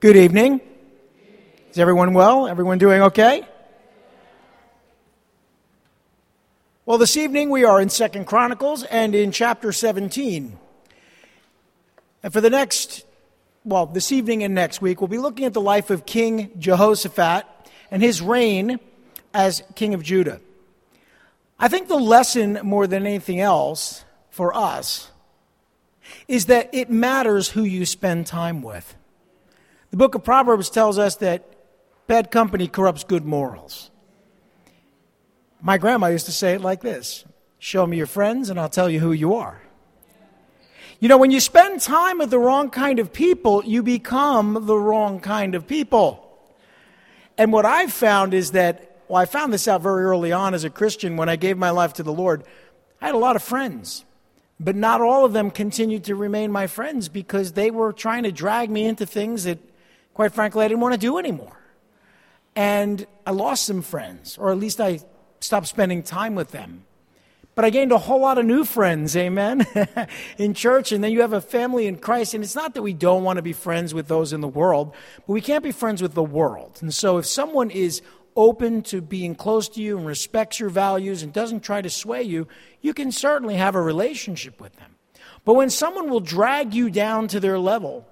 Good evening. Is everyone well? Everyone doing okay? Well, this evening we are in Second Chronicles and in chapter 17. And for the next, well, this evening and next week, we'll be looking at the life of King Jehoshaphat and his reign as king of Judah. I think the lesson more than anything else for us is that it matters who you spend time with. The book of Proverbs tells us that bad company corrupts good morals. My grandma used to say it like this Show me your friends, and I'll tell you who you are. You know, when you spend time with the wrong kind of people, you become the wrong kind of people. And what I've found is that, well, I found this out very early on as a Christian when I gave my life to the Lord. I had a lot of friends, but not all of them continued to remain my friends because they were trying to drag me into things that quite frankly, I didn't want to do anymore. And I lost some friends, or at least I stopped spending time with them. But I gained a whole lot of new friends, amen, in church. And then you have a family in Christ. And it's not that we don't want to be friends with those in the world, but we can't be friends with the world. And so if someone is open to being close to you and respects your values and doesn't try to sway you, you can certainly have a relationship with them. But when someone will drag you down to their level,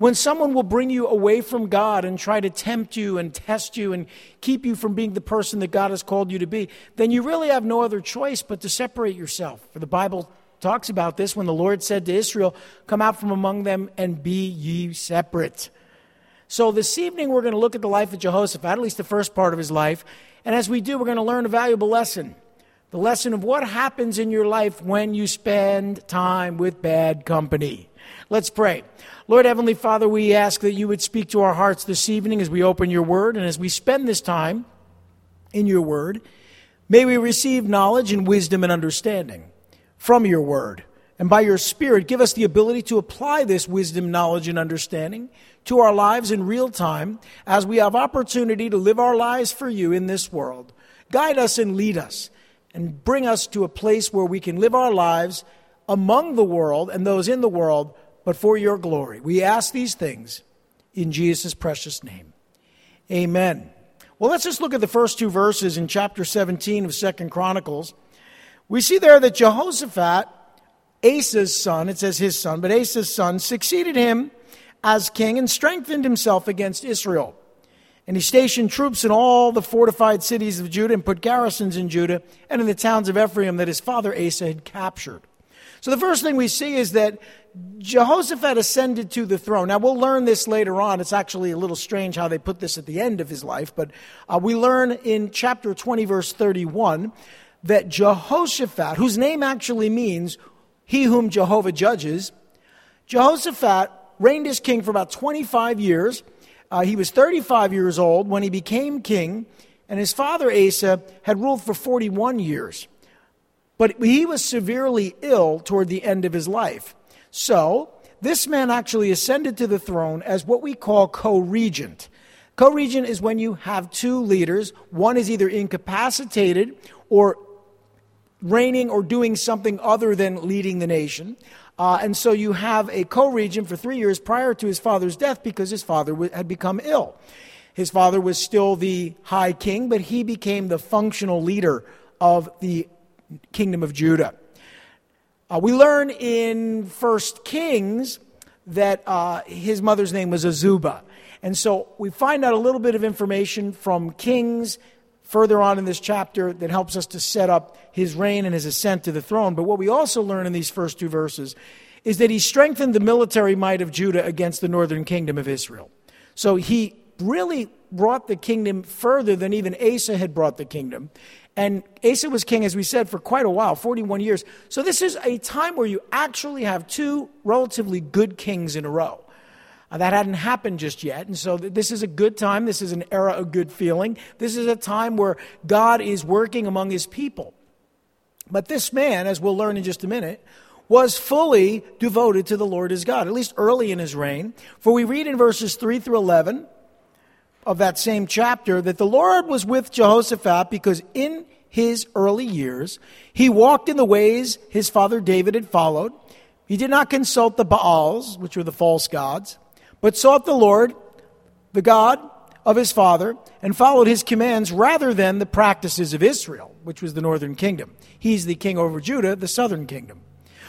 when someone will bring you away from God and try to tempt you and test you and keep you from being the person that God has called you to be, then you really have no other choice but to separate yourself. For the Bible talks about this when the Lord said to Israel, Come out from among them and be ye separate. So this evening we're going to look at the life of Jehoshaphat, at least the first part of his life. And as we do, we're going to learn a valuable lesson. The lesson of what happens in your life when you spend time with bad company. Let's pray. Lord Heavenly Father, we ask that you would speak to our hearts this evening as we open your word and as we spend this time in your word. May we receive knowledge and wisdom and understanding from your word. And by your Spirit, give us the ability to apply this wisdom, knowledge, and understanding to our lives in real time as we have opportunity to live our lives for you in this world. Guide us and lead us and bring us to a place where we can live our lives among the world and those in the world but for your glory. We ask these things in Jesus' precious name. Amen. Well, let's just look at the first two verses in chapter 17 of Second Chronicles. We see there that Jehoshaphat, Asa's son, it says his son, but Asa's son, succeeded him as king and strengthened himself against Israel. And he stationed troops in all the fortified cities of Judah and put garrisons in Judah and in the towns of Ephraim that his father Asa had captured. So the first thing we see is that Jehoshaphat ascended to the throne. Now, we'll learn this later on. It's actually a little strange how they put this at the end of his life, but uh, we learn in chapter 20, verse 31, that Jehoshaphat, whose name actually means he whom Jehovah judges, Jehoshaphat reigned as king for about 25 years. Uh, he was 35 years old when he became king, and his father Asa had ruled for 41 years. But he was severely ill toward the end of his life. So, this man actually ascended to the throne as what we call co regent. Co regent is when you have two leaders, one is either incapacitated or reigning or doing something other than leading the nation. Uh, and so you have a co regent for three years prior to his father's death because his father had become ill. His father was still the high king, but he became the functional leader of the kingdom of Judah. Uh, we learn in First Kings that uh, his mother's name was Azubah. And so we find out a little bit of information from Kings further on in this chapter that helps us to set up his reign and his ascent to the throne. But what we also learn in these first two verses is that he strengthened the military might of Judah against the northern kingdom of Israel. So he really brought the kingdom further than even Asa had brought the kingdom. And Asa was king, as we said, for quite a while 41 years. So this is a time where you actually have two relatively good kings in a row. Uh, that hadn't happened just yet. And so th- this is a good time. This is an era of good feeling. This is a time where God is working among his people. But this man, as we'll learn in just a minute, was fully devoted to the Lord his God, at least early in his reign. For we read in verses 3 through 11 of that same chapter that the Lord was with Jehoshaphat because in his early years he walked in the ways his father David had followed. He did not consult the Baals, which were the false gods, but sought the Lord the God of his father and followed his commands rather than the practices of Israel, which was the northern kingdom. He's the king over Judah, the southern kingdom.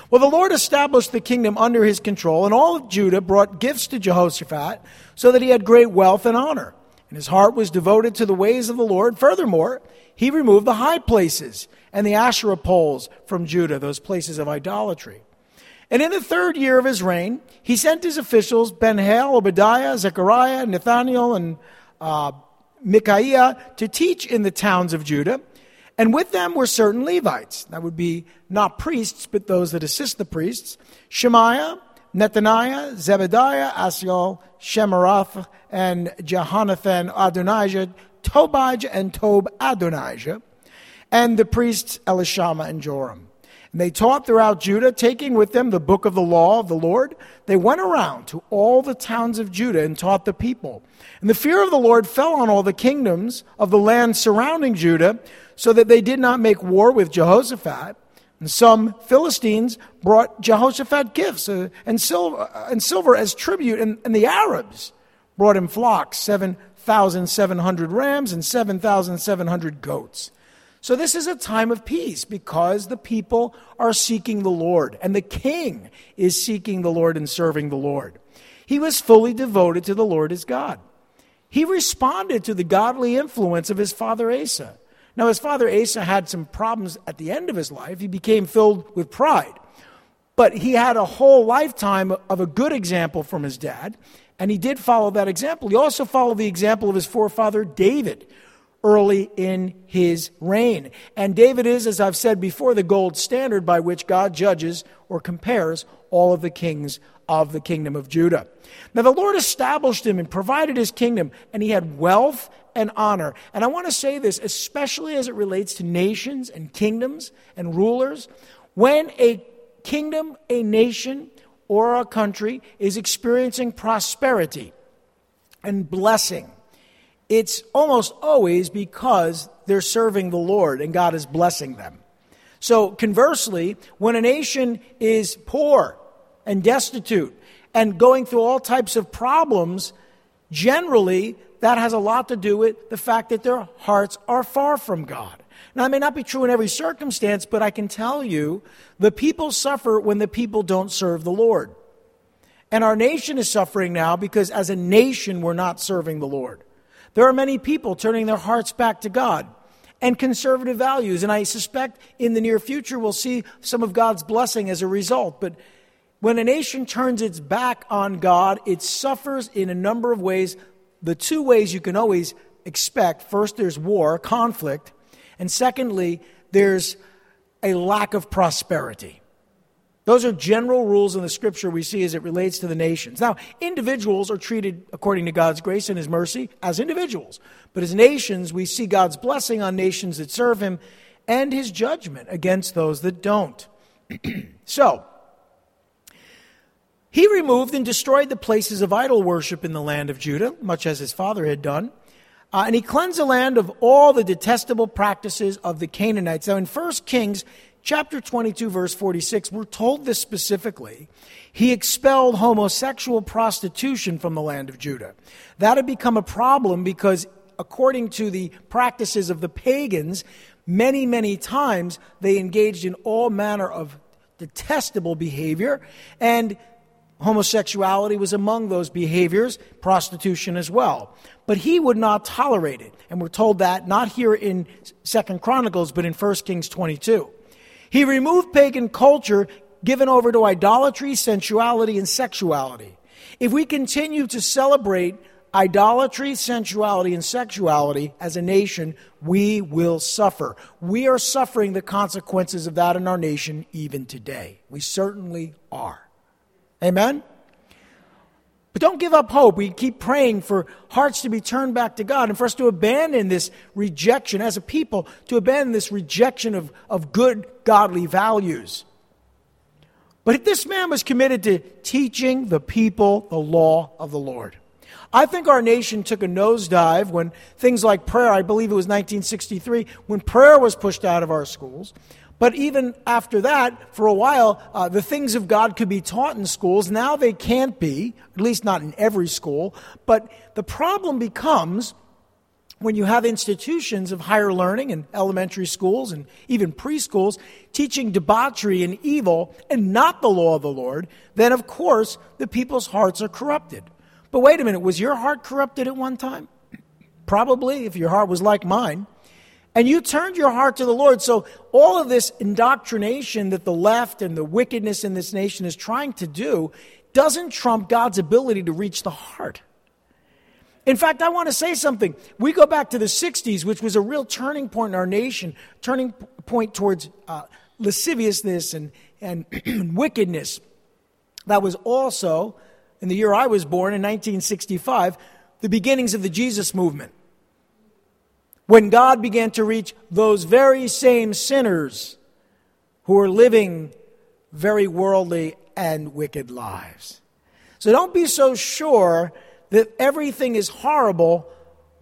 Well, the Lord established the kingdom under his control, and all of Judah brought gifts to Jehoshaphat so that he had great wealth and honor. And his heart was devoted to the ways of the Lord. Furthermore, he removed the high places and the Asherah poles from Judah, those places of idolatry. And in the third year of his reign, he sent his officials, Ben-Hail, Obadiah, Zechariah, Nathaniel, and uh, Micaiah, to teach in the towns of Judah and with them were certain Levites. That would be not priests, but those that assist the priests Shemaiah, Nethaniah, Zebediah, Asiel, Shemarath, and Jehonathan Adonijah, Tobijah, and Tob Adonijah, and the priests Elishama and Joram. And they taught throughout Judah, taking with them the book of the law of the Lord. They went around to all the towns of Judah and taught the people. And the fear of the Lord fell on all the kingdoms of the land surrounding Judah, so that they did not make war with Jehoshaphat. And some Philistines brought Jehoshaphat gifts uh, and, silver, uh, and silver as tribute, and, and the Arabs brought him flocks, 7,700 rams and 7,700 goats. So this is a time of peace because the people are seeking the Lord, and the king is seeking the Lord and serving the Lord. He was fully devoted to the Lord as God. He responded to the godly influence of his father Asa. Now, his father Asa had some problems at the end of his life. He became filled with pride. But he had a whole lifetime of a good example from his dad, and he did follow that example. He also followed the example of his forefather David early in his reign. And David is, as I've said before, the gold standard by which God judges or compares all of the kings of the kingdom of Judah. Now, the Lord established him and provided his kingdom, and he had wealth and honor. And I want to say this, especially as it relates to nations and kingdoms and rulers. When a kingdom, a nation, or a country is experiencing prosperity and blessing, it's almost always because they're serving the Lord and God is blessing them. So, conversely, when a nation is poor and destitute and going through all types of problems, generally that has a lot to do with the fact that their hearts are far from God. Now, it may not be true in every circumstance, but I can tell you the people suffer when the people don't serve the Lord. And our nation is suffering now because as a nation, we're not serving the Lord. There are many people turning their hearts back to God and conservative values. And I suspect in the near future we'll see some of God's blessing as a result. But when a nation turns its back on God, it suffers in a number of ways the two ways you can always expect first, there's war, conflict, and secondly, there's a lack of prosperity. Those are general rules in the scripture we see as it relates to the nations. Now, individuals are treated according to God's grace and His mercy as individuals. But as nations, we see God's blessing on nations that serve Him and His judgment against those that don't. so, he removed and destroyed the places of idol worship in the land of Judah, much as his father had done. Uh, and he cleansed the land of all the detestable practices of the Canaanites. Now, in 1 Kings chapter 22, verse 46, we're told this specifically. He expelled homosexual prostitution from the land of Judah. That had become a problem because, according to the practices of the pagans, many, many times they engaged in all manner of detestable behavior. And homosexuality was among those behaviors, prostitution as well. But he would not tolerate it. And we're told that not here in Second Chronicles, but in 1 Kings 22. He removed pagan culture given over to idolatry, sensuality, and sexuality. If we continue to celebrate idolatry, sensuality, and sexuality as a nation, we will suffer. We are suffering the consequences of that in our nation even today. We certainly are. Amen? But don't give up hope. We keep praying for hearts to be turned back to God and for us to abandon this rejection as a people, to abandon this rejection of, of good, godly values. But if this man was committed to teaching the people the law of the Lord. I think our nation took a nosedive when things like prayer, I believe it was 1963, when prayer was pushed out of our schools. But even after that, for a while, uh, the things of God could be taught in schools. Now they can't be, at least not in every school. But the problem becomes when you have institutions of higher learning and elementary schools and even preschools teaching debauchery and evil and not the law of the Lord, then of course the people's hearts are corrupted. But wait a minute, was your heart corrupted at one time? Probably, if your heart was like mine. And you turned your heart to the Lord. So, all of this indoctrination that the left and the wickedness in this nation is trying to do doesn't trump God's ability to reach the heart. In fact, I want to say something. We go back to the 60s, which was a real turning point in our nation, turning point towards uh, lasciviousness and, and wickedness. That was also, in the year I was born, in 1965, the beginnings of the Jesus movement. When God began to reach those very same sinners who were living very worldly and wicked lives. So don't be so sure that everything is horrible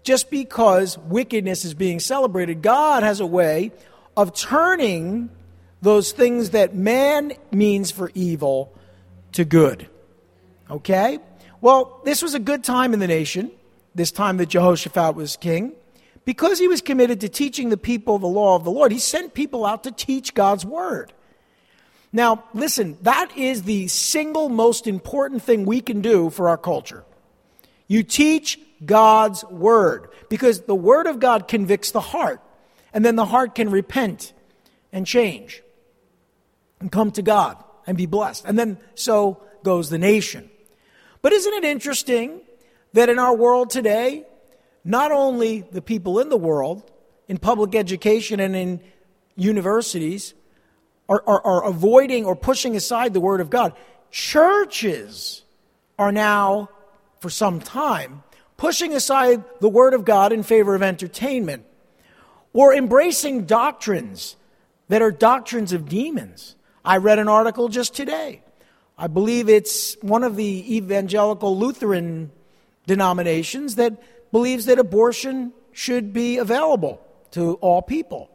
just because wickedness is being celebrated. God has a way of turning those things that man means for evil to good. Okay? Well, this was a good time in the nation, this time that Jehoshaphat was king, because he was committed to teaching the people the law of the Lord. He sent people out to teach God's word. Now, listen, that is the single most important thing we can do for our culture. You teach God's word because the word of God convicts the heart, and then the heart can repent and change and come to God and be blessed. And then so goes the nation. But isn't it interesting that in our world today, not only the people in the world, in public education and in universities, are, are, are avoiding or pushing aside the Word of God, churches are now for some time, pushing aside the Word of God in favor of entertainment, or embracing doctrines that are doctrines of demons. I read an article just today. I believe it's one of the evangelical Lutheran denominations that believes that abortion should be available to all people.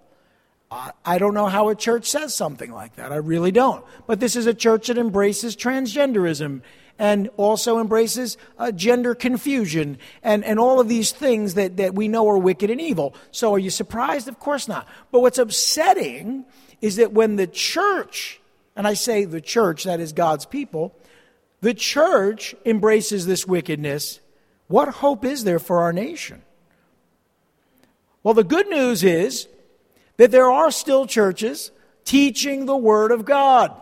I don't know how a church says something like that. I really don't. But this is a church that embraces transgenderism and also embraces uh, gender confusion and, and all of these things that, that we know are wicked and evil. So are you surprised? Of course not. But what's upsetting is that when the church, and I say the church, that is God's people, the church embraces this wickedness, what hope is there for our nation? Well, the good news is that there are still churches teaching the Word of God.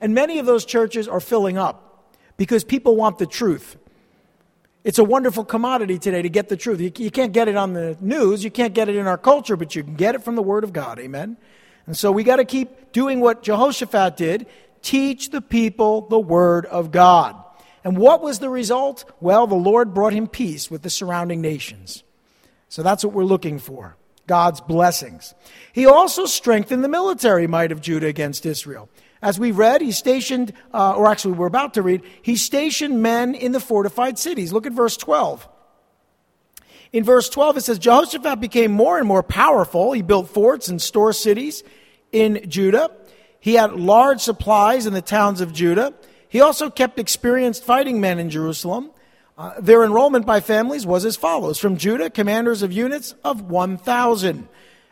And many of those churches are filling up because people want the truth. It's a wonderful commodity today to get the truth. You, can't get it on the news, you can't get it in our culture, but you can get it from the Word of God. Amen? And so we got to keep doing what Jehoshaphat did teach the people the Word of God. And what was the result? Well, the Lord brought him peace with the surrounding nations. So that's what we're looking for God's blessings. He also strengthened the military might of Judah against Israel. As we read, he stationed, uh, or actually we're about to read, he stationed men in the fortified cities. Look at verse 12. In verse 12, it says, Jehoshaphat became more and more powerful. He built forts and store cities in Judah. He had large supplies in the towns of Judah. He also kept experienced fighting men in Jerusalem. Uh, their enrollment by families was as follows From Judah, commanders of units of 1,000.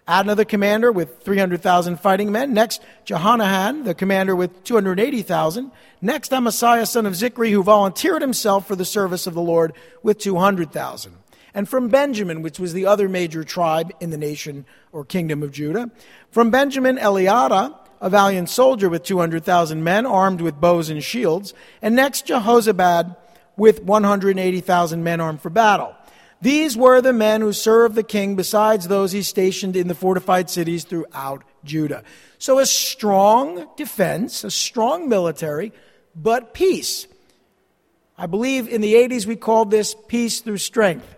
Adnah the commander with 300,000 fighting men. Next, Jehohanan, the commander with 280,000. Next, Amasiah, son of Zichri, who volunteered himself for the service of the Lord with 200,000. And from Benjamin, which was the other major tribe in the nation or kingdom of Judah. From Benjamin, Eliada, a valiant soldier with 200,000 men armed with bows and shields. And next, Jehozabad with 180,000 men armed for battle. These were the men who served the king, besides those he stationed in the fortified cities throughout Judah. So a strong defense, a strong military, but peace. I believe in the 80s we called this peace through strength.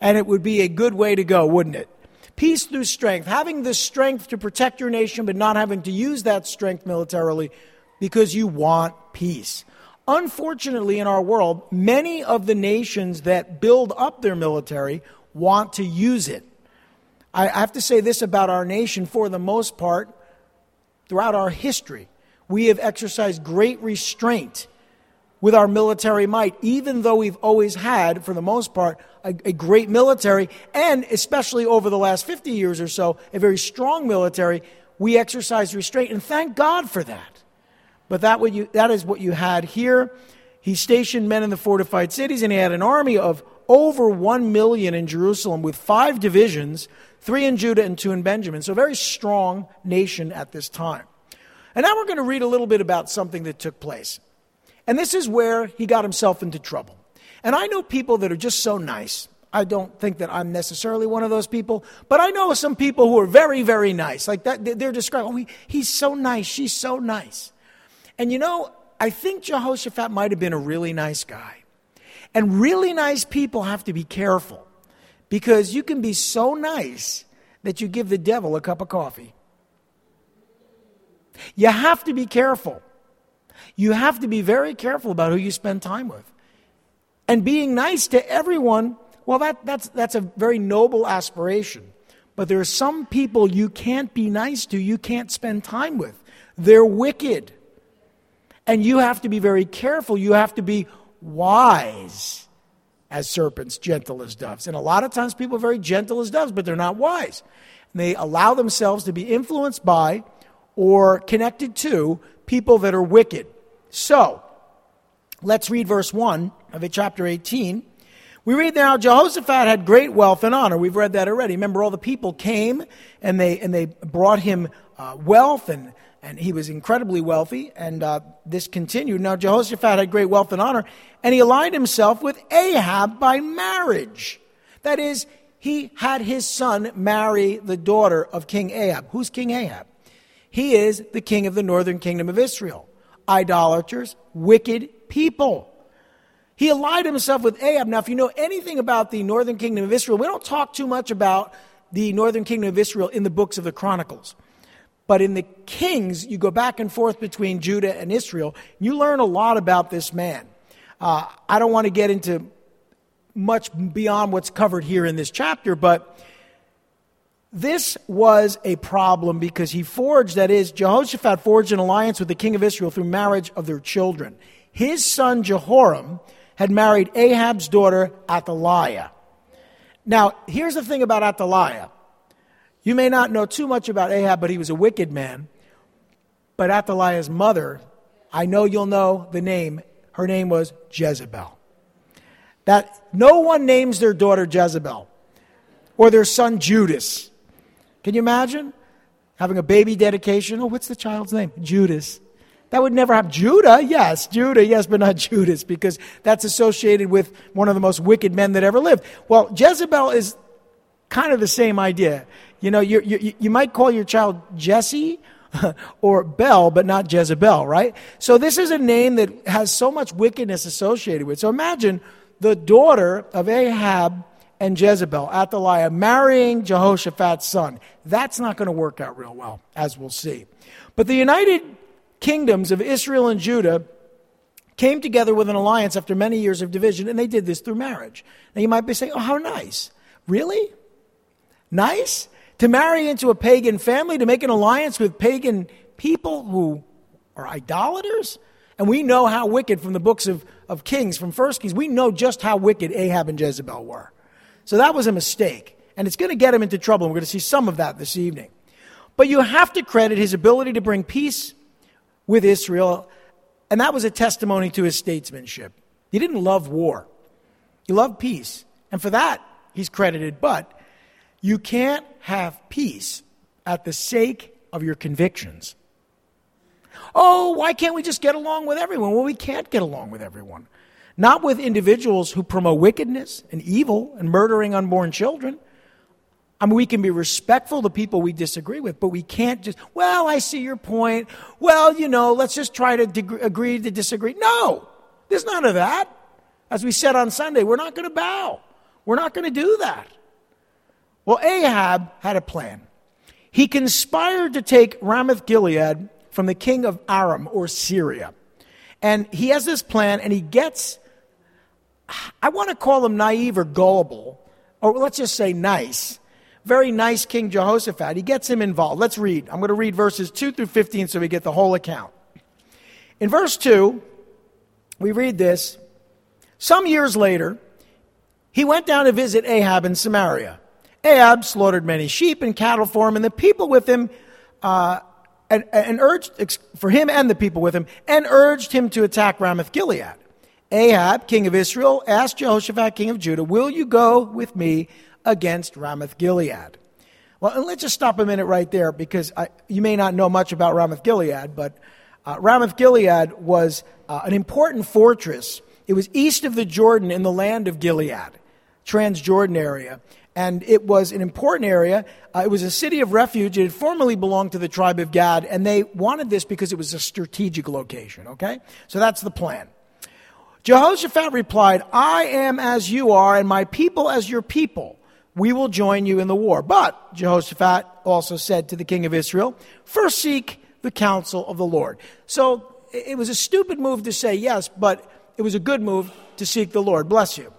And it would be a good way to go, wouldn't it? Peace through strength. Having the strength to protect your nation, but not having to use that strength militarily because you want peace. Unfortunately, in our world, many of the nations that build up their military want to use it. I have to say this about our nation for the most part throughout our history, we have exercised great restraint with our military might, even though we've always had, for the most part, a, a, great military, and especially over the last 50 years or so, a very strong military, we exercise restraint, and thank God for that. But that, what you, that is what you had here. He stationed men in the fortified cities, and he had an army of over 1 million in Jerusalem with five divisions, three in Judah and two in Benjamin. So, a very strong nation at this time. And now we're going to read a little bit about something that took place. And this is where he got himself into trouble. And I know people that are just so nice. I don't think that I'm necessarily one of those people, but I know some people who are very, very nice. Like that, they're describing, oh, he, he's so nice, she's so nice. And you know, I think Jehoshaphat might have been a really nice guy. And really nice people have to be careful because you can be so nice that you give the devil a cup of coffee. You have to be careful. You have to be very careful about who you spend time with. And being nice to everyone, well, that, that's, that's a very noble aspiration. But there are some people you can't be nice to, you can't spend time with. They're wicked. And you have to be very careful. You have to be wise as serpents, gentle as doves. And a lot of times people are very gentle as doves, but they're not wise. And they allow themselves to be influenced by or connected to people that are wicked. So, let's read verse 1 of chapter 18. We read now Jehoshaphat had great wealth and honor. We've read that already. Remember, all the people came and they, and they brought him uh, wealth, and, and he was incredibly wealthy. And uh, this continued. Now, Jehoshaphat had great wealth and honor, and he aligned himself with Ahab by marriage. That is, he had his son marry the daughter of King Ahab. Who's King Ahab? He is the king of the northern kingdom of Israel. Idolaters, wicked people. He allied himself with Ahab. Now, if you know anything about the northern kingdom of Israel, we don't talk too much about the northern kingdom of Israel in the books of the Chronicles. But in the Kings, you go back and forth between Judah and Israel. You learn a lot about this man. Uh, I don't want to get into much beyond what's covered here in this chapter, but this was a problem because he forged, that is, Jehoshaphat forged an alliance with the king of Israel through marriage of their children. His son Jehoram had married Ahab's daughter Athaliah. Now, here's the thing about Athaliah. You may not know too much about Ahab, but he was a wicked man. But Athaliah's mother, I know you'll know the name. Her name was Jezebel. That no one names their daughter Jezebel or their son Judas. Can you imagine having a baby dedication? Oh, what's the child's name? Judas. That would never happen. Judah, yes, Judah, yes, but not Judas, because that's associated with one of the most wicked men that ever lived. Well, Jezebel is kind of the same idea. You know, you, you, you might call your child Jesse or Bel, but not Jezebel, right? So this is a name that has so much wickedness associated with it. So imagine the daughter of Ahab and Jezebel, Athaliah, marrying Jehoshaphat's son. That's not going to work out real well, as we'll see. But the united kingdoms of Israel and Judah came together with an alliance after many years of division, and they did this through marriage. Now you might be saying, oh, how nice. Really? Nice? To marry into a pagan family, to make an alliance with pagan people who are idolaters? And we know how wicked from the books of, of Kings, from First Kings, we know just how wicked Ahab and Jezebel were. So that was a mistake. And it's going to get him into trouble. We're going to see some of that this evening. But you have to credit his ability to bring peace with Israel. And that was a testimony to his statesmanship. He didn't love war, he loved peace. And for that, he's credited. But you can't have peace at the sake of your convictions. Oh, why can't we just get along with everyone? Well, we can't get along with everyone not with individuals who promote wickedness and evil and murdering unborn children. I mean, we can be respectful to people we disagree with, but we can't just, well, I see your point. Well, you know, let's just try to de- agree to disagree. No, there's none of that. As we said on Sunday, we're not going to bow. We're not going to do that. Well, Ahab had a plan. He conspired to take Ramoth Gilead from the king of Aram or Syria. And he has this plan, and he gets I want to call him naive or gullible, or let's just say nice, very nice King Jehoshaphat. He gets him involved. Let's read. I'm going to read verses 2 through 15 so we get the whole account. In verse 2, we read this Some years later, he went down to visit Ahab in Samaria. Ahab slaughtered many sheep and cattle for him, and the people with him, uh, and, and urged for him and the people with him, and urged him to attack Ramoth Gilead. Ahab, king of Israel, asked Jehoshaphat, king of Judah, Will you go with me against Ramoth Gilead? Well, let's just stop a minute right there because I, you may not know much about Ramoth Gilead, but uh, Ramoth Gilead was uh, an important fortress. It was east of the Jordan in the land of Gilead, Transjordan area. And it was an important area. Uh, it was a city of refuge. It had formerly belonged to the tribe of Gad, and they wanted this because it was a strategic location, okay? So that's the plan. Jehoshaphat replied, I am as you are, and my people as your people. We will join you in the war. But Jehoshaphat also said to the king of Israel, First seek the counsel of the Lord. So it was a stupid move to say yes, but it was a good move to seek the Lord. Bless you.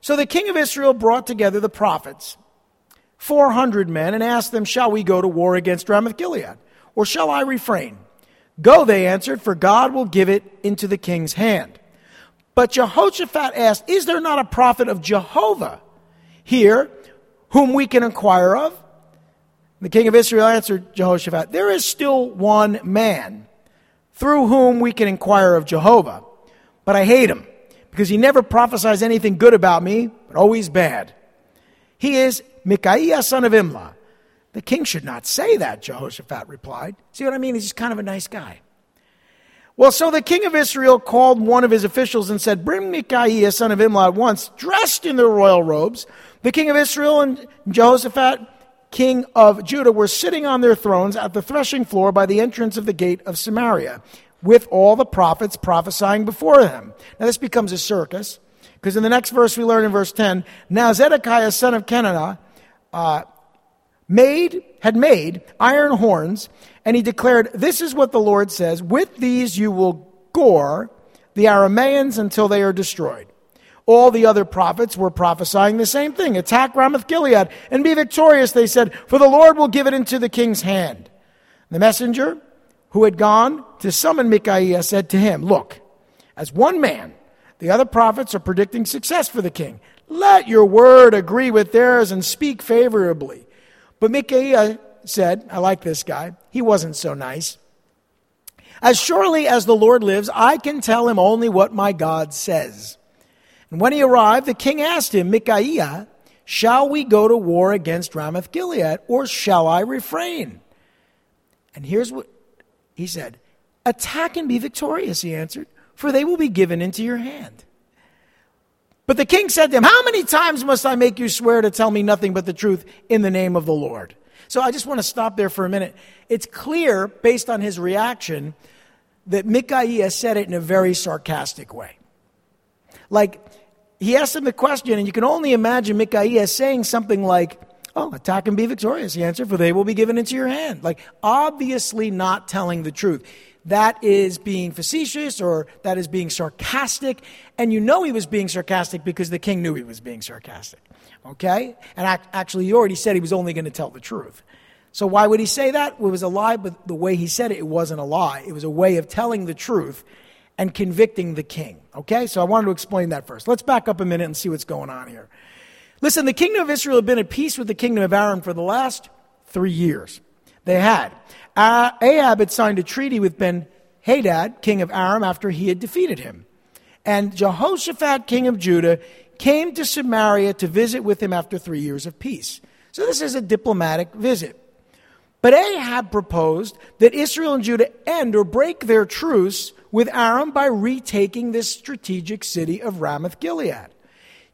So the king of Israel brought together the prophets, 400 men, and asked them, Shall we go to war against Ramoth Gilead? Or shall I refrain? Go, they answered, for God will give it into the king's hand. But Jehoshaphat asked, Is there not a prophet of Jehovah here whom we can inquire of? The king of Israel answered Jehoshaphat, There is still one man through whom we can inquire of Jehovah, but I hate him because he never prophesies anything good about me, but always bad. He is Micaiah, son of Imlah. The king should not say that, Jehoshaphat replied. See what I mean? He's just kind of a nice guy. Well, so the king of Israel called one of his officials and said, Bring Micaiah, son of Imlah, at once, dressed in their royal robes. The king of Israel and Jehoshaphat, king of Judah, were sitting on their thrones at the threshing floor by the entrance of the gate of Samaria, with all the prophets prophesying before them. Now, this becomes a circus, because in the next verse we learn in verse 10 Now Zedekiah, son of Kenaanah, uh, made, had made iron horns, and he declared, This is what the Lord says With these you will gore the Arameans until they are destroyed. All the other prophets were prophesying the same thing attack Ramoth Gilead and be victorious, they said, for the Lord will give it into the king's hand. The messenger who had gone to summon Micaiah said to him, Look, as one man, the other prophets are predicting success for the king. Let your word agree with theirs and speak favorably. But Micaiah uh, said, I like this guy. He wasn't so nice. As surely as the Lord lives, I can tell him only what my God says. And when he arrived, the king asked him, Micaiah, shall we go to war against Ramoth Gilead, or shall I refrain? And here's what he said Attack and be victorious, he answered, for they will be given into your hand. But the king said to him, How many times must I make you swear to tell me nothing but the truth in the name of the Lord? So I just want to stop there for a minute. It's clear, based on his reaction, that Micaiah said it in a very sarcastic way. Like, he asked him the question, and you can only imagine Micaiah saying something like, Oh, attack and be victorious, he answered, for they will be given into your hand. Like, obviously not telling the truth that is being facetious or that is being sarcastic. And you know he was being sarcastic because the king knew he was being sarcastic. Okay? And actually, he already said he was only going to tell the truth. So why would he say that? It was a lie, but the way he said it, it wasn't a lie. It was a way of telling the truth and convicting the king. Okay? So I wanted to explain that first. Let's back up a minute and see what's going on here. Listen, the kingdom of Israel had been at peace with the kingdom of Aram for the last three years. They had. Uh, Ahab had signed a treaty with Ben Hadad, king of Aram, after he had defeated him. And Jehoshaphat, king of Judah, came to Samaria to visit with him after three years of peace. So this is a diplomatic visit. But Ahab proposed that Israel and Judah end or break their truce with Aram by retaking this strategic city of Ramoth Gilead.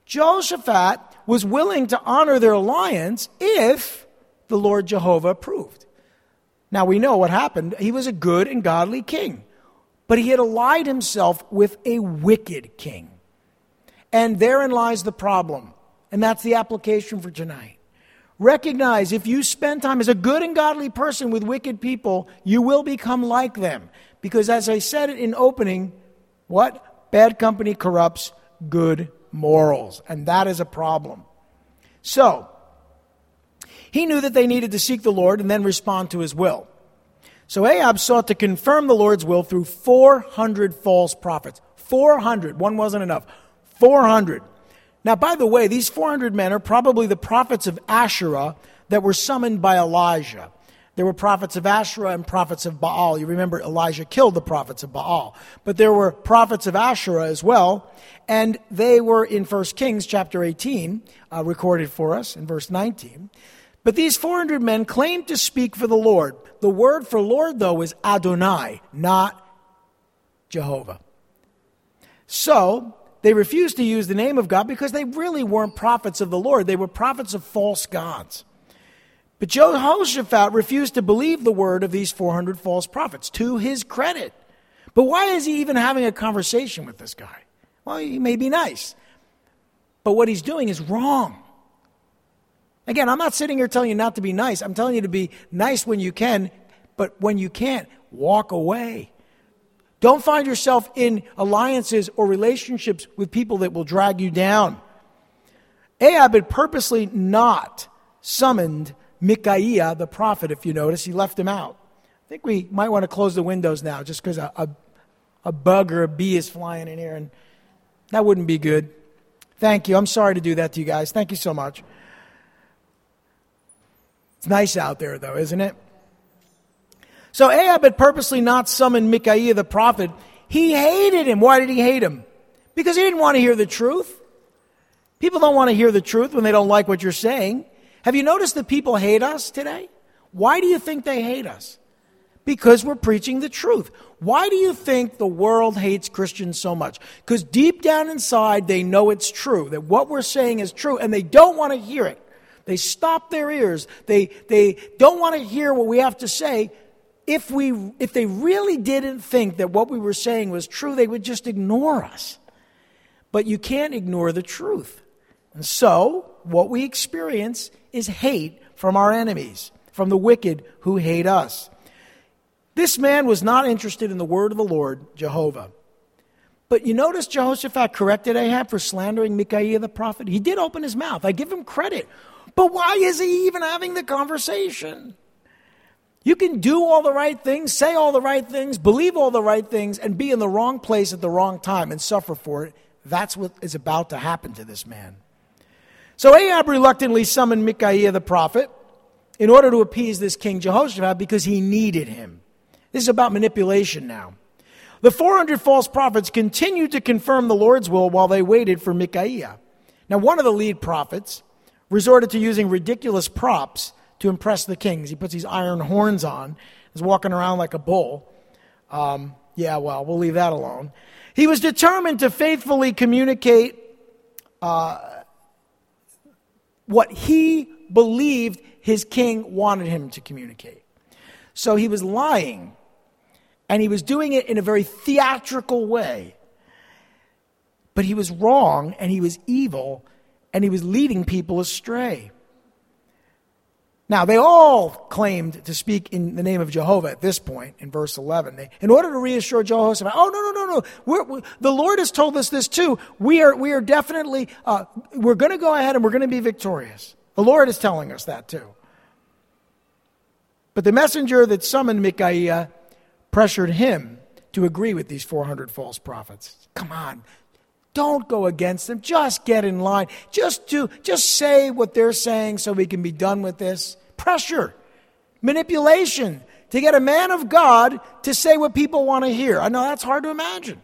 Jehoshaphat was willing to honor their alliance if the Lord Jehovah approved. Now we know what happened. He was a good and godly king, but he had allied himself with a wicked king. And therein lies the problem. And that's the application for tonight. Recognize if you spend time as a good and godly person with wicked people, you will become like them. Because as I said in opening, what? Bad company corrupts good morals. And that is a problem. So, He knew that they needed to seek the Lord and then respond to his will. So Ahab sought to confirm the Lord's will through 400 false prophets. 400. One wasn't enough. 400. Now, by the way, these 400 men are probably the prophets of Asherah that were summoned by Elijah. There were prophets of Asherah and prophets of Baal. You remember Elijah killed the prophets of Baal. But there were prophets of Asherah as well, and they were in 1 Kings chapter 18, uh, recorded for us in verse 19. But these 400 men claimed to speak for the Lord. The word for Lord, though, is Adonai, not Jehovah. So, they refused to use the name of God because they really weren't prophets of the Lord. They were prophets of false gods. But Jehoshaphat refused to believe the word of these 400 false prophets, to his credit. But why is he even having a conversation with this guy? Well, he may be nice, but what he's doing is wrong. Again, I'm not sitting here telling you not to be nice. I'm telling you to be nice when you can, but when you can't, walk away. Don't find yourself in alliances or relationships with people that will drag you down. Ahab had purposely not summoned Micaiah, the prophet, if you notice. He left him out. I think we might want to close the windows now just because a, a, a bug or a bee is flying in here, and that wouldn't be good. Thank you. I'm sorry to do that to you guys. Thank you so much. It's nice out there, though, isn't it? So Ahab had purposely not summoned Micaiah the prophet. He hated him. Why did he hate him? Because he didn't want to hear the truth. People don't want to hear the truth when they don't like what you're saying. Have you noticed that people hate us today? Why do you think they hate us? Because we're preaching the truth. Why do you think the world hates Christians so much? Because deep down inside, they know it's true, that what we're saying is true, and they don't want to hear it. They stop their ears. They, they don't want to hear what we have to say. If, we, if they really didn't think that what we were saying was true, they would just ignore us. But you can't ignore the truth. And so, what we experience is hate from our enemies, from the wicked who hate us. This man was not interested in the word of the Lord, Jehovah. But you notice Jehoshaphat corrected Ahab for slandering Micaiah the prophet? He did open his mouth. I give him credit. But why is he even having the conversation? You can do all the right things, say all the right things, believe all the right things, and be in the wrong place at the wrong time and suffer for it. That's what is about to happen to this man. So Ahab reluctantly summoned Micaiah the prophet in order to appease this king Jehoshaphat because he needed him. This is about manipulation now. The 400 false prophets continued to confirm the Lord's will while they waited for Micaiah. Now, one of the lead prophets resorted to using ridiculous props to impress the kings. He puts these iron horns on, is walking around like a bull. Um, yeah, well, we'll leave that alone. He was determined to faithfully communicate uh, what he believed his king wanted him to communicate. So he was lying, and he was doing it in a very theatrical way. But he was wrong, and he was evil, and he was leading people astray. Now, they all claimed to speak in the name of Jehovah at this point in verse 11. They, in order to reassure Jehoshaphat, oh, no, no, no, no. We're, we're, the Lord has told us this too. We are, we are definitely, uh, we're going to go ahead and we're going to be victorious. The Lord is telling us that too. But the messenger that summoned Micaiah pressured him to agree with these 400 false prophets. Come on, don't go against them. Just get in line. Just do, just say what they're saying so we can be done with this. Pressure, manipulation to get a man of God to say what people want to hear. I know that's hard to imagine.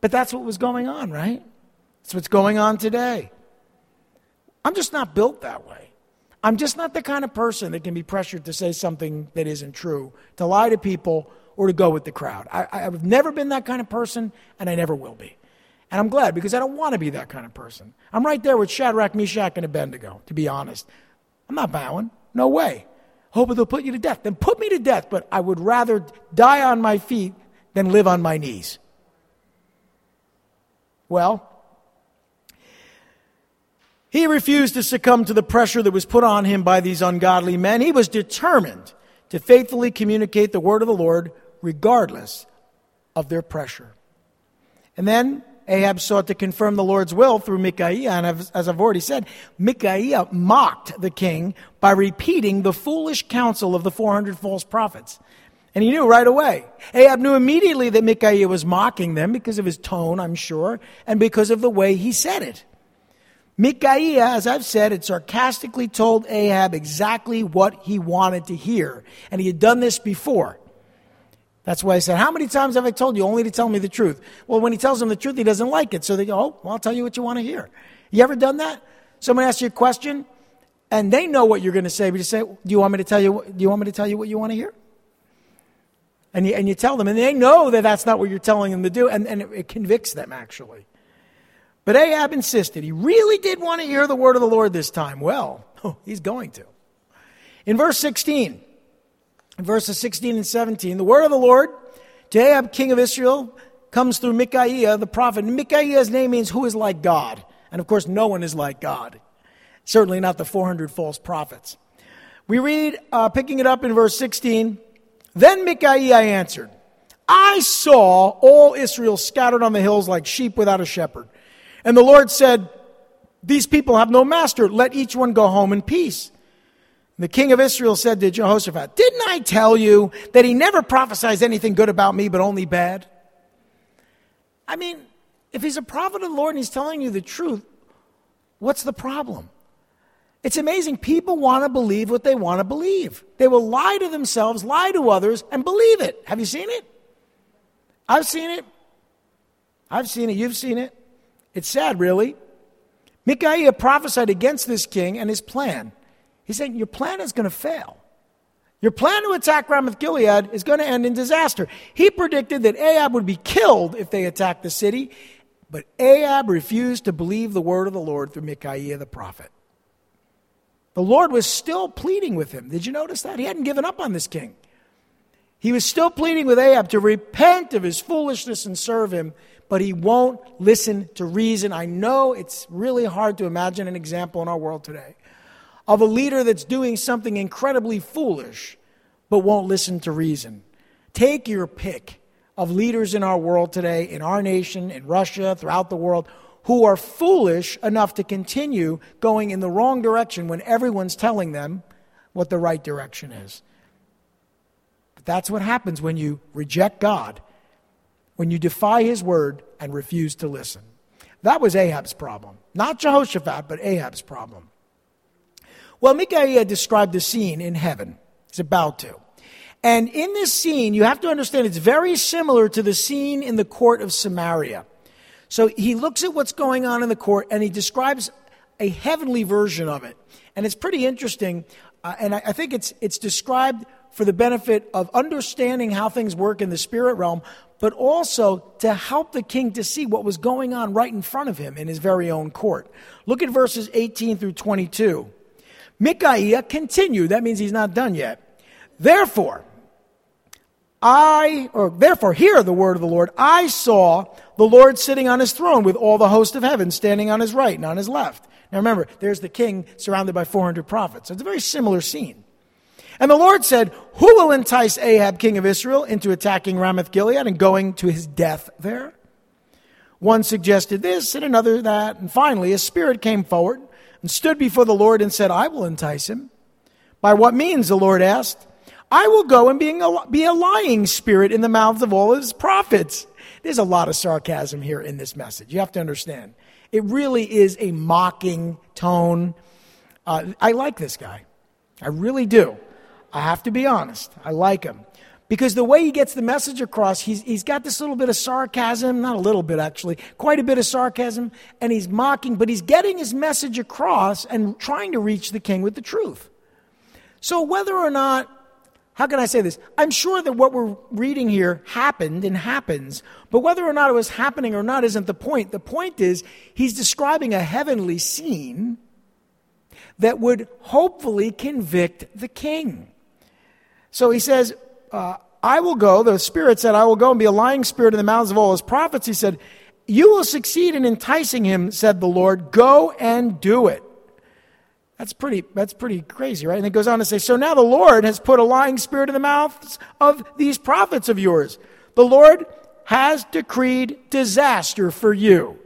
But that's what was going on, right? That's what's going on today. I'm just not built that way. I'm just not the kind of person that can be pressured to say something that isn't true, to lie to people, or to go with the crowd. I, have never been that kind of person, and I never will be. And I'm glad because I don't want to be that kind of person. I'm right there with Shadrach, Meshach, and Abednego, to be honest. I'm not bowing. No way. Hoping they'll put you to death. Then put me to death, but I would rather die on my feet than live on my knees. Well, he refused to succumb to the pressure that was put on him by these ungodly men. He was determined to faithfully communicate the word of the Lord regardless of their pressure. And then Ahab sought to confirm the Lord's will through Micaiah, and as I've already said, Micaiah mocked the king by repeating the foolish counsel of the 400 false prophets. And he knew right away. Ahab knew immediately that Micaiah was mocking them because of his tone, I'm sure, and because of the way he said it. Micaiah, as I've said, had sarcastically told Ahab exactly what he wanted to hear. And he had done this before. That's why I said, How many times have I told you only to tell me the truth? Well, when he tells them the truth, he doesn't like it. So they go, Oh, well, I'll tell you what you want to hear. You ever done that? Someone asks you a question, and they know what you're going to say, but you say, Do you want me to tell you, do you want me to tell you what you want to hear? And you, and you tell them, and they know that that's not what you're telling them to do, and, and it, it convicts them, actually. But Ahab insisted. He really did want to hear the word of the Lord this time. Well, he's going to. In verse 16, in verses 16 and 17, the word of the Lord to Ahab, king of Israel, comes through Micaiah, the prophet. Micaiah's name means who is like God. And of course, no one is like God. Certainly not the 400 false prophets. We read, uh, picking it up in verse 16, Then Micaiah answered, I saw all Israel scattered on the hills like sheep without a shepherd. And the Lord said, These people have no master. Let each one go home in peace. The king of Israel said to Jehoshaphat, Didn't I tell you that he never prophesies anything good about me, but only bad? I mean, if he's a prophet of the Lord and he's telling you the truth, what's the problem? It's amazing. People want to believe what they want to believe. They will lie to themselves, lie to others, and believe it. Have you seen it? I've seen it. I've seen it. You've seen it. It's sad, really. Micaiah prophesied against this king and his plan. He's saying, Your plan is going to fail. Your plan to attack Ramoth Gilead is going to end in disaster. He predicted that Ahab would be killed if they attacked the city, but Ahab refused to believe the word of the Lord through Micaiah the prophet. The Lord was still pleading with him. Did you notice that? He hadn't given up on this king. He was still pleading with Ahab to repent of his foolishness and serve him, but he won't listen to reason. I know it's really hard to imagine an example in our world today of a leader that's doing something incredibly foolish but won't listen to reason. Take your pick of leaders in our world today, in our nation, in Russia, throughout the world, who are foolish enough to continue going in the wrong direction when everyone's telling them what the right direction is. But that's what happens when you reject God, when you defy His word and refuse to listen. That was Ahab's problem. Not Jehoshaphat, but Ahab's problem. Well, Micaiah described the scene in heaven. He's about to. And in this scene, you have to understand it's very similar to the scene in the court of Samaria. So he looks at what's going on in the court and he describes a heavenly version of it. And it's pretty interesting. Uh, and I, I think it's, it's described for the benefit of understanding how things work in the spirit realm, but also to help the king to see what was going on right in front of him in his very own court. Look at verses 18 through 22. Micaiah continued. That means he's not done yet. Therefore, I, or therefore, hear the word of the Lord. I saw the Lord sitting on his throne with all the host of heaven standing on his right and on his left. Now remember, there's the king surrounded by 400 prophets. So it's a very similar scene. And the Lord said, Who will entice Ahab, king of Israel, into attacking Ramoth Gilead and going to his death there? One suggested this and another that. And finally, a spirit came forward and stood before the Lord and said, I will entice him. By what means? The Lord asked. I will go and being a, be a lying spirit in the mouths of all his prophets. There's a lot of sarcasm here in this message. You have to understand. It really is a mocking tone. Uh, I like this guy. I really do. I have to be honest. I like him. Because the way he gets the message across, he's, he's got this little bit of sarcasm, not a little bit actually, quite a bit of sarcasm, and he's mocking, but he's getting his message across and trying to reach the king with the truth. So whether or not, how can I say this? I'm sure that what we're reading here happened and happens, but whether or not it was happening or not isn't the point. The point is, he's describing a heavenly scene that would hopefully convict the king. So he says, uh, I will go, the Spirit said, I will go and be a lying spirit in the mouths of all his prophets. He said, You will succeed in enticing him, said the Lord. Go and do it. That's pretty, that's pretty crazy, right? And it goes on to say, So now the Lord has put a lying spirit in the mouths of these prophets of yours. The Lord has decreed disaster for you.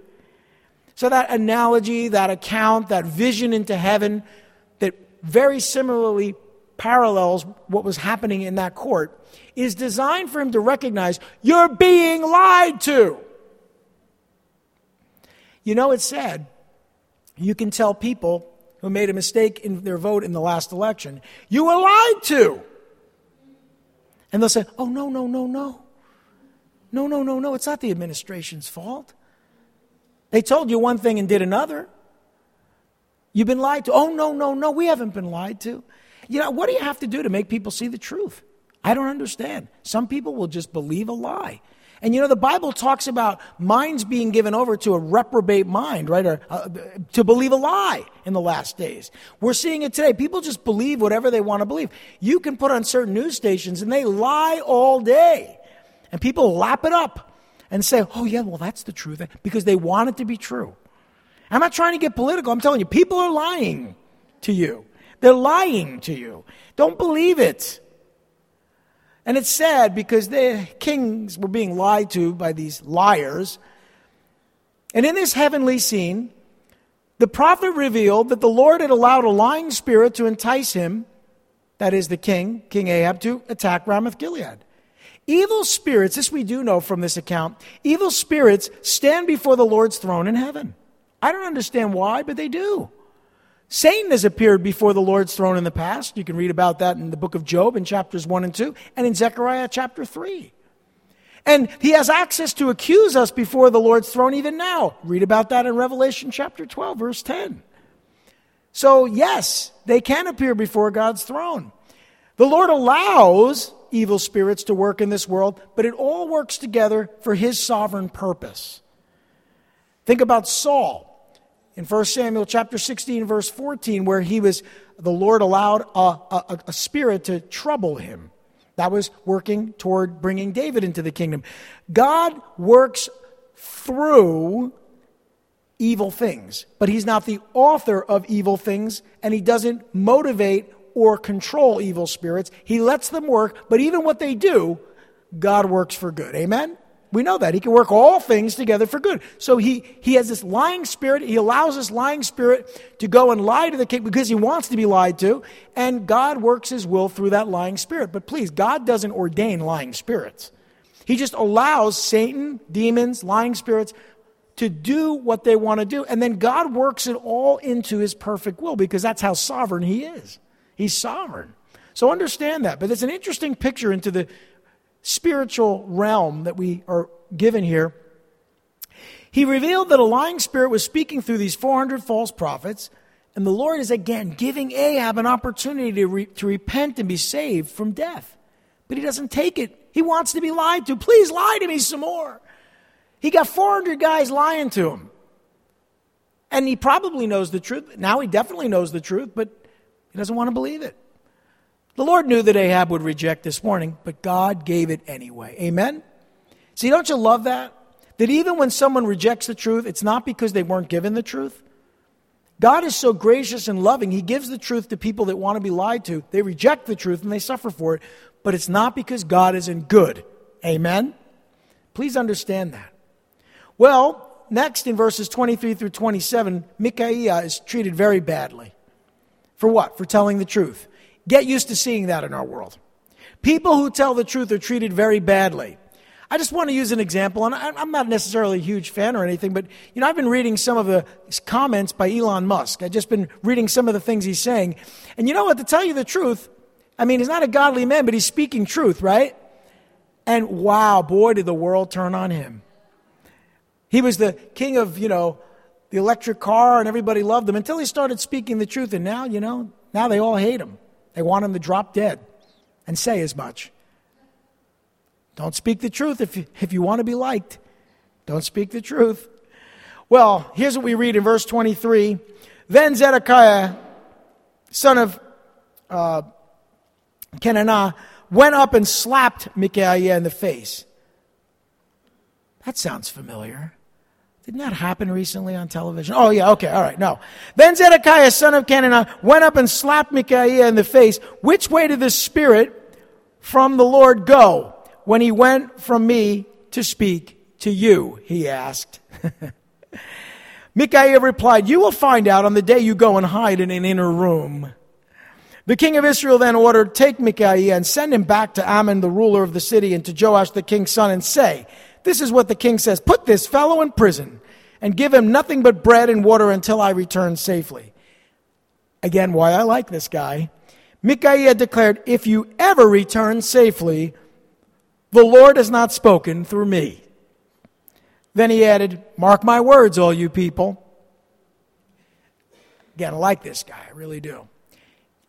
So, that analogy, that account, that vision into heaven that very similarly parallels what was happening in that court is designed for him to recognize you're being lied to. You know, it's sad. You can tell people who made a mistake in their vote in the last election, you were lied to. And they'll say, oh, no, no, no, no. No, no, no, no. It's not the administration's fault. They told you one thing and did another. You've been lied to. Oh, no, no, no. We haven't been lied to. You know, what do you have to do to make people see the truth? I don't understand. Some people will just believe a lie. And you know, the Bible talks about minds being given over to a reprobate mind, right? Or uh, to believe a lie in the last days. We're seeing it today. People just believe whatever they want to believe. You can put on certain news stations and they lie all day. And people lap it up and say, oh, yeah, well, that's the truth, because they want it to be true. I'm not trying to get political. I'm telling you, people are lying to you. They're lying to you. Don't believe it. And it's sad because the kings were being lied to by these liars. And in this heavenly scene, the prophet revealed that the Lord had allowed a lying spirit to entice him, that is the king, King Ahab, to attack Ramoth Gilead. Evil spirits, this we do know from this account, evil spirits stand before the Lord's throne in heaven. I don't understand why, but they do. Satan has appeared before the Lord's throne in the past. You can read about that in the book of Job in chapters 1 and 2, and in Zechariah chapter 3. And he has access to accuse us before the Lord's throne even now. Read about that in Revelation chapter 12, verse 10. So, yes, they can appear before God's throne. The Lord allows evil spirits to work in this world, but it all works together for his sovereign purpose. Think about Saul in 1 Samuel chapter 16, verse 14, where he was, the Lord allowed a, a, a spirit to trouble him. That was working toward bringing David into the kingdom. God works through evil things, but he's not the author of evil things, and he doesn't motivate or control evil spirits. He lets them work, but even what they do, God works for good. Amen? We know that. He can work all things together for good. So he, he has this lying spirit. He allows this lying spirit to go and lie to the king because he wants to be lied to. And God works his will through that lying spirit. But please, God doesn't ordain lying spirits. He just allows Satan, demons, lying spirits to do what they want to do. And then God works it all into his perfect will because that's how sovereign he is. He's sovereign. So understand that. But it's an interesting picture into the spiritual realm that we are given here, he revealed that a lying spirit was speaking through these 400 false prophets, and the Lord is again giving Ahab an opportunity to, re- to repent and be saved from death. But he doesn't take it. He wants to be lied to. Please lie to me some more. He got 400 guys lying to him. And he probably knows the truth. Now he definitely knows the truth, but he doesn't want to believe it. The Lord knew that Ahab would reject this warning, but God gave it anyway. Amen? See, don't you love that? That even when someone rejects the truth, it's not because they weren't given the truth. God is so gracious and loving, He gives the truth to people that want to be lied to. They reject the truth and they suffer for it, but it's not because God isn't good. Amen? Please understand that. Well, next in verses 23 through 27, Micaiah is treated very badly. For what? For telling the truth. Get used to seeing that in our world. People who tell the truth are treated very badly. I just want to use an example, and I'm not necessarily a huge fan or anything, but you know, I've been reading some of the comments by Elon Musk. I've just been reading some of the things he's saying. And you know what, to tell you the truth, I mean, he's not a godly man, but he's speaking truth, right? And wow, boy, did the world turn on him. He was the king of, you know, the electric car, and everybody loved him until he started speaking the truth. And now, you know, now they all hate him. They want him to drop dead and say as much. Don't speak the truth if if you want to be liked. Don't speak the truth. Well, here's what we read in verse 23. Then Zedekiah, son of uh, Kenaanah, went up and slapped Micaiah in the face. That sounds familiar. Didn't that happen recently on television? Oh, yeah, okay, all right, no. Then Zedekiah, son of Kenaanah, went up and slapped Micaiah in the face. Which way did the Spirit from the Lord go when he went from me to speak to you? He asked. Micaiah replied, You will find out on the day you go and hide in an inner room. The king of Israel then ordered, Take Micaiah and send him back to Amon, the ruler of the city, and to Joash the king's son, and say, This is what the king says Put this fellow in prison, and give him nothing but bread and water until I return safely. Again, why I like this guy. Micaiah declared, If you ever return safely, the Lord has not spoken through me. Then he added, Mark my words, all you people. Again, I like this guy, I really do.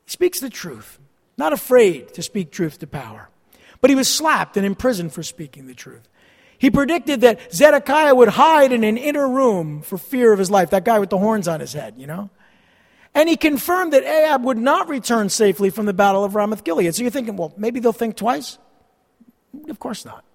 He speaks the truth, not afraid to speak truth to power. But he was slapped and imprisoned for speaking the truth. He predicted that Zedekiah would hide in an inner room for fear of his life. That guy with the horns on his head, you know? And he confirmed that Ahab would not return safely from the battle of Ramoth Gilead. So you're thinking, well, maybe they'll think twice? Of course not.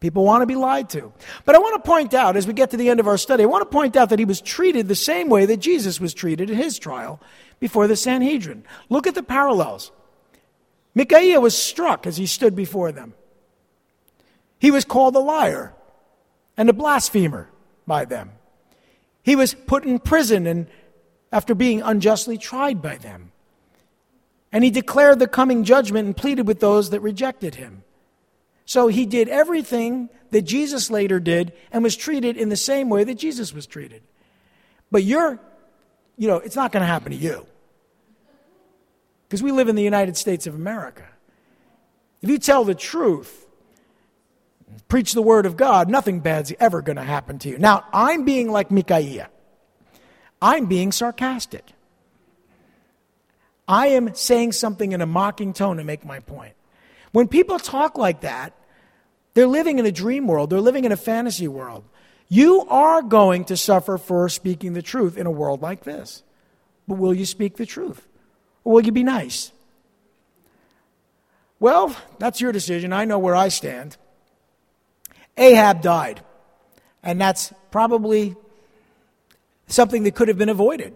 People want to be lied to. But I want to point out, as we get to the end of our study, I want to point out that he was treated the same way that Jesus was treated in his trial before the Sanhedrin. Look at the parallels. Micaiah was struck as he stood before them. He was called a liar and a blasphemer by them. He was put in prison and after being unjustly tried by them. And he declared the coming judgment and pleaded with those that rejected him. So he did everything that Jesus later did and was treated in the same way that Jesus was treated. But you're, you know, it's not going to happen to you. Because we live in the United States of America. If you tell the truth, preach the word of God, nothing bad's ever going to happen to you. Now, I'm being like Micaiah. I'm being sarcastic. I am saying something in a mocking tone to make my point. When people talk like that, they're living in a dream world, they're living in a fantasy world. You are going to suffer for speaking the truth in a world like this. But will you speak the truth? Or will you be nice? Well, that's your decision. I know where I stand. Ahab died. And that's probably something that could have been avoided.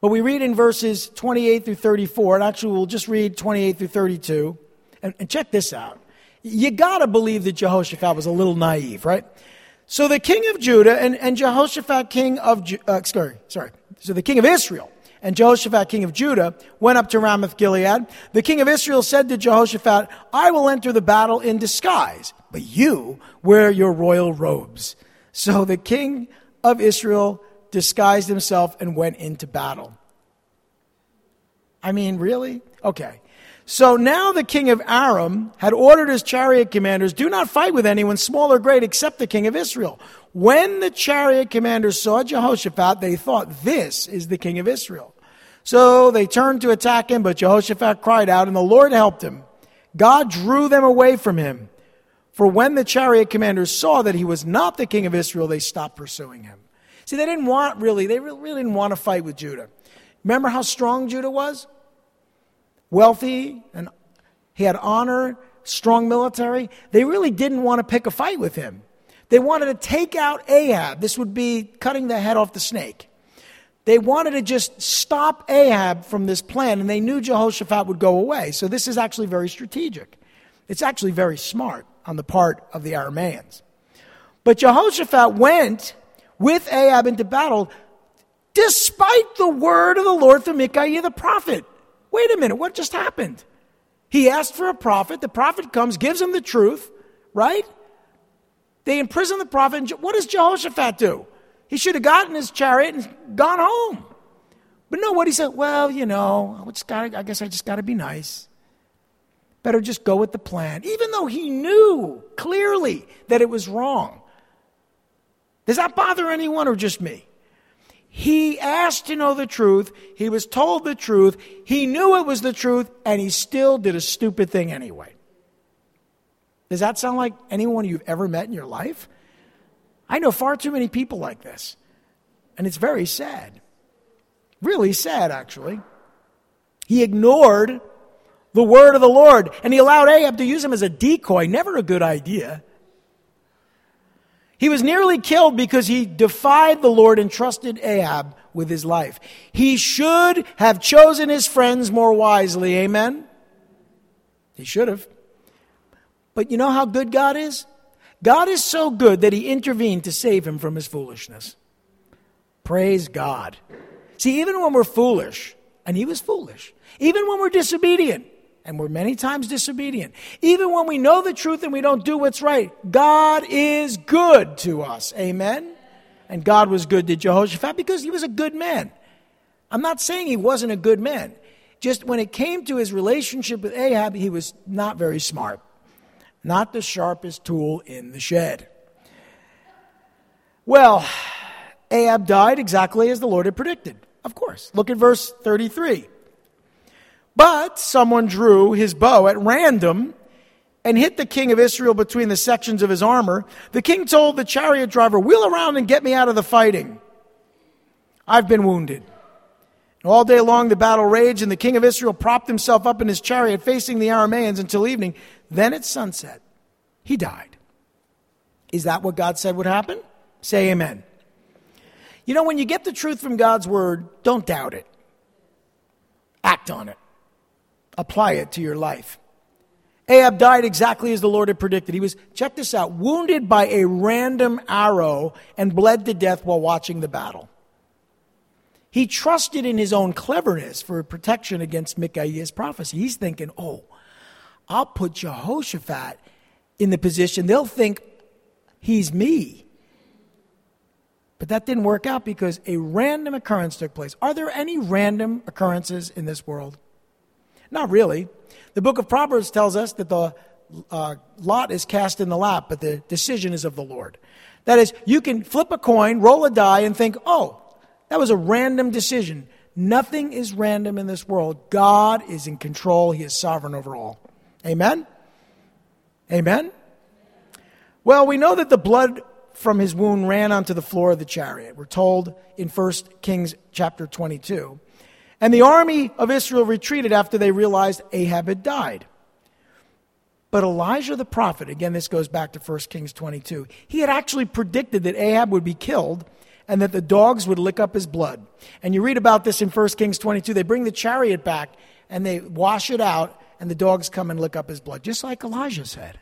But we read in verses 28 through 34, and actually we'll just read 28 through 32. And, and check this out. You got to believe that Jehoshaphat was a little naive, right? So the king of Judah and, and Jehoshaphat, king of, uh, sorry, sorry. So the king of Israel and Jehoshaphat, king of Judah, went up to Ramoth Gilead. The king of Israel said to Jehoshaphat, I will enter the battle in disguise, but you wear your royal robes. So the king of Israel disguised himself and went into battle. I mean, really? Okay. So now the king of Aram had ordered his chariot commanders, do not fight with anyone small or great except the king of Israel. When the chariot commanders saw Jehoshaphat, they thought, this is the king of Israel. So they turned to attack him, but Jehoshaphat cried out, and the Lord helped him. God drew them away from him. For when the chariot commanders saw that he was not the king of Israel, they stopped pursuing him. See, they didn't want really, they really didn't want to fight with Judah. Remember how strong Judah was? Wealthy, and he had honor, strong military. They really didn't want to pick a fight with him. They wanted to take out Ahab. This would be cutting the head off the snake. They wanted to just stop Ahab from this plan, and they knew Jehoshaphat would go away. So this is actually very strategic. It's actually very smart on the part of the Arameans. But Jehoshaphat went with Ahab into battle despite the word of the Lord through Micaiah the prophet. Wait a minute, what just happened? He asked for a prophet, the prophet comes, gives him the truth, right? They imprison the prophet. what does Jehoshaphat do? He should have gotten his chariot and gone home. But no, what he said, well, you know, I, just gotta, I guess I just got to be nice. Better just go with the plan, even though he knew clearly that it was wrong. Does that bother anyone or just me? He asked to know the truth. He was told the truth. He knew it was the truth, and he still did a stupid thing anyway. Does that sound like anyone you've ever met in your life? I know far too many people like this. And it's very sad. Really sad, actually. He ignored the word of the Lord and he allowed Ahab to use him as a decoy. Never a good idea. He was nearly killed because he defied the Lord and trusted Ahab with his life. He should have chosen his friends more wisely. Amen? He should have. But you know how good God is? God is so good that he intervened to save him from his foolishness. Praise God. See, even when we're foolish, and he was foolish, even when we're disobedient, and we're many times disobedient, even when we know the truth and we don't do what's right, God is good to us. Amen? And God was good to Jehoshaphat because he was a good man. I'm not saying he wasn't a good man. Just when it came to his relationship with Ahab, he was not very smart, not the sharpest tool in the shed. Well, Ahab died exactly as the Lord had predicted. Of course. Look at verse 33. But someone drew his bow at random and hit the king of Israel between the sections of his armor. The king told the chariot driver, Wheel around and get me out of the fighting. I've been wounded. All day long the battle raged, and the king of Israel propped himself up in his chariot facing the Arameans until evening. Then at sunset, he died. Is that what God said would happen? Say amen. You know, when you get the truth from God's word, don't doubt it. Act on it, apply it to your life. Ahab died exactly as the Lord had predicted. He was, check this out, wounded by a random arrow and bled to death while watching the battle. He trusted in his own cleverness for protection against Micaiah's prophecy. He's thinking, oh, I'll put Jehoshaphat in the position. They'll think he's me. But that didn't work out because a random occurrence took place. Are there any random occurrences in this world? Not really. The book of Proverbs tells us that the uh, lot is cast in the lap, but the decision is of the Lord. That is, you can flip a coin, roll a die, and think, oh, that was a random decision. Nothing is random in this world. God is in control, He is sovereign over all. Amen? Amen? Well, we know that the blood from his wound ran onto the floor of the chariot. We're told in 1 Kings chapter 22. And the army of Israel retreated after they realized Ahab had died. But Elijah the prophet, again, this goes back to 1 Kings 22, he had actually predicted that Ahab would be killed and that the dogs would lick up his blood. And you read about this in 1 Kings 22. They bring the chariot back and they wash it out, and the dogs come and lick up his blood, just like Elijah said.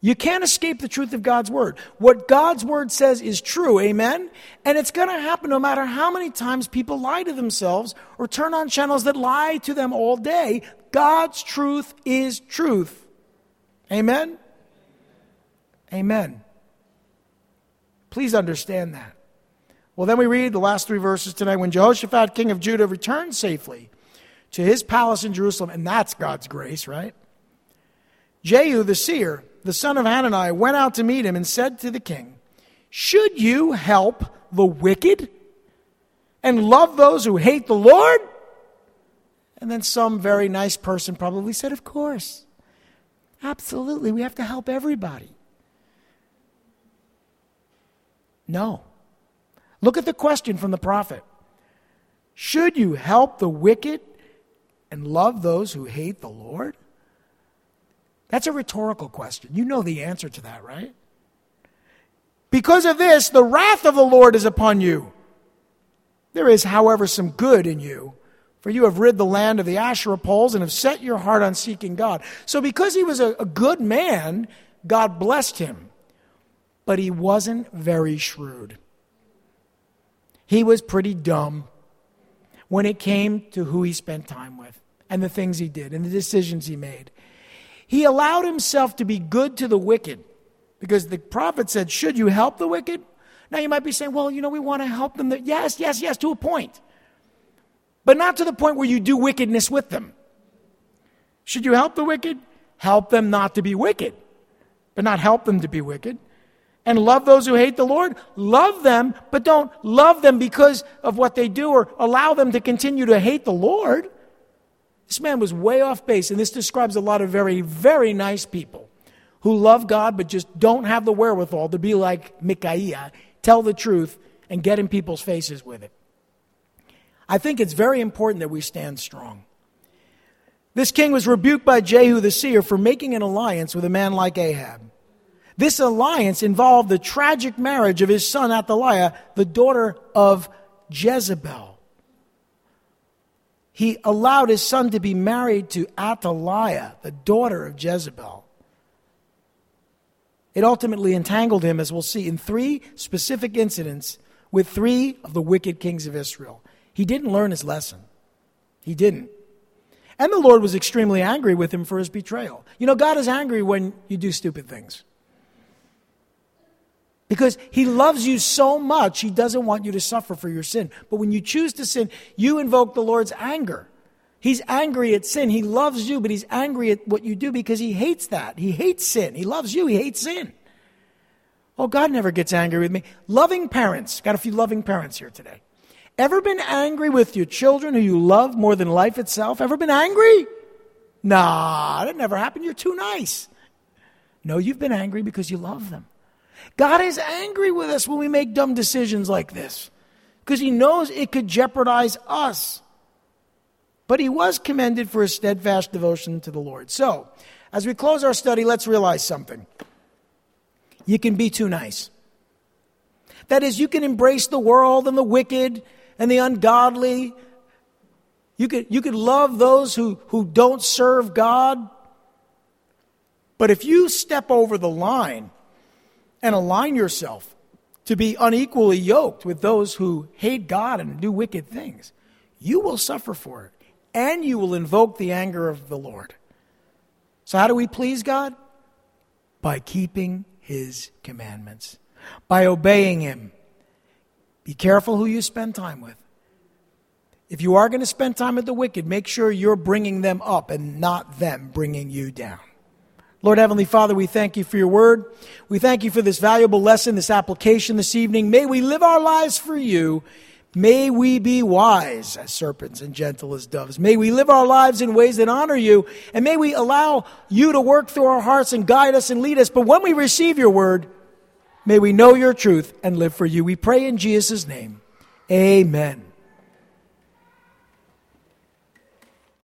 You can't escape the truth of God's word. What God's word says is true, amen? And it's going to happen no matter how many times people lie to themselves or turn on channels that lie to them all day. God's truth is truth. Amen? Amen. Please understand that. Well, then we read the last three verses tonight. When Jehoshaphat, king of Judah, returned safely to his palace in Jerusalem, and that's God's grace, right? Jehu the seer, the son of Hanani, went out to meet him and said to the king, Should you help the wicked and love those who hate the Lord? And then some very nice person probably said, Of course. Absolutely. We have to help everybody. No. Look at the question from the prophet Should you help the wicked and love those who hate the Lord? That's a rhetorical question. You know the answer to that, right? Because of this, the wrath of the Lord is upon you. There is, however, some good in you, for you have rid the land of the Asherah poles and have set your heart on seeking God. So, because he was a, a good man, God blessed him but he wasn't very shrewd. He was pretty dumb when it came to who he spent time with and the things he did and the decisions he made. He allowed himself to be good to the wicked because the prophet said, Should you help the wicked? Now you might be saying, Well, you know, we want to help them. Yes, yes, yes, to a point. But not to the point where you do wickedness with them. Should you help the wicked? Help them not to be wicked, but not help them to be wicked and love those who hate the Lord? Love them, but don't love them because of what they do or allow them to continue to hate the Lord. This man was way off base, and this describes a lot of very, very nice people who love God but just don't have the wherewithal to be like Micaiah, tell the truth, and get in people's faces with it. I think it's very important that we stand strong. This king was rebuked by Jehu the seer for making an alliance with a man like Ahab. This alliance involved the tragic marriage of his son Athaliah, the daughter of Jezebel. He allowed his son to be married to Athaliah, the daughter of Jezebel. It ultimately entangled him, as we'll see, in three specific incidents with three of the wicked kings of Israel. He didn't learn his lesson. He didn't. And the Lord was extremely angry with him for his betrayal. You know, God is angry when you do stupid things. Because he loves you so much, he doesn't want you to suffer for your sin. But when you choose to sin, you invoke the Lord's anger. He's angry at sin. He loves you, but he's angry at what you do because he hates that. He hates sin. He loves you, he hates sin. Oh, God never gets angry with me. Loving parents. Got a few loving parents here today. Ever been angry with your children who you love more than life itself? Ever been angry? Nah, that never happened. You're too nice. No, you've been angry because you love them. God is angry with us when we make dumb decisions like this because he knows it could jeopardize us. But he was commended for his steadfast devotion to the Lord. So, as we close our study, let's realize something. You can be too nice. That is, you can embrace the world and the wicked and the ungodly. You could, you could love those who, who don't serve God. But if you step over the line and align yourself to be unequally yoked with those who hate God and do wicked things, you will suffer for it and you will invoke the anger of the Lord. So, how do we please God? By keeping His commandments, by obeying Him. Be careful who you spend time with. If you are going to spend time with the wicked, make sure you're bringing them up and not them bringing you down. Lord Heavenly Father, we thank you for your word. We thank you for this valuable lesson, this application this evening. May we live our lives for you. May we be wise as serpents and gentle as doves. May we live our lives in ways that honor you. And may we allow you to work through our hearts and guide us and lead us. But when we receive your word, may we know your truth and live for you. We pray in Jesus' name. Amen.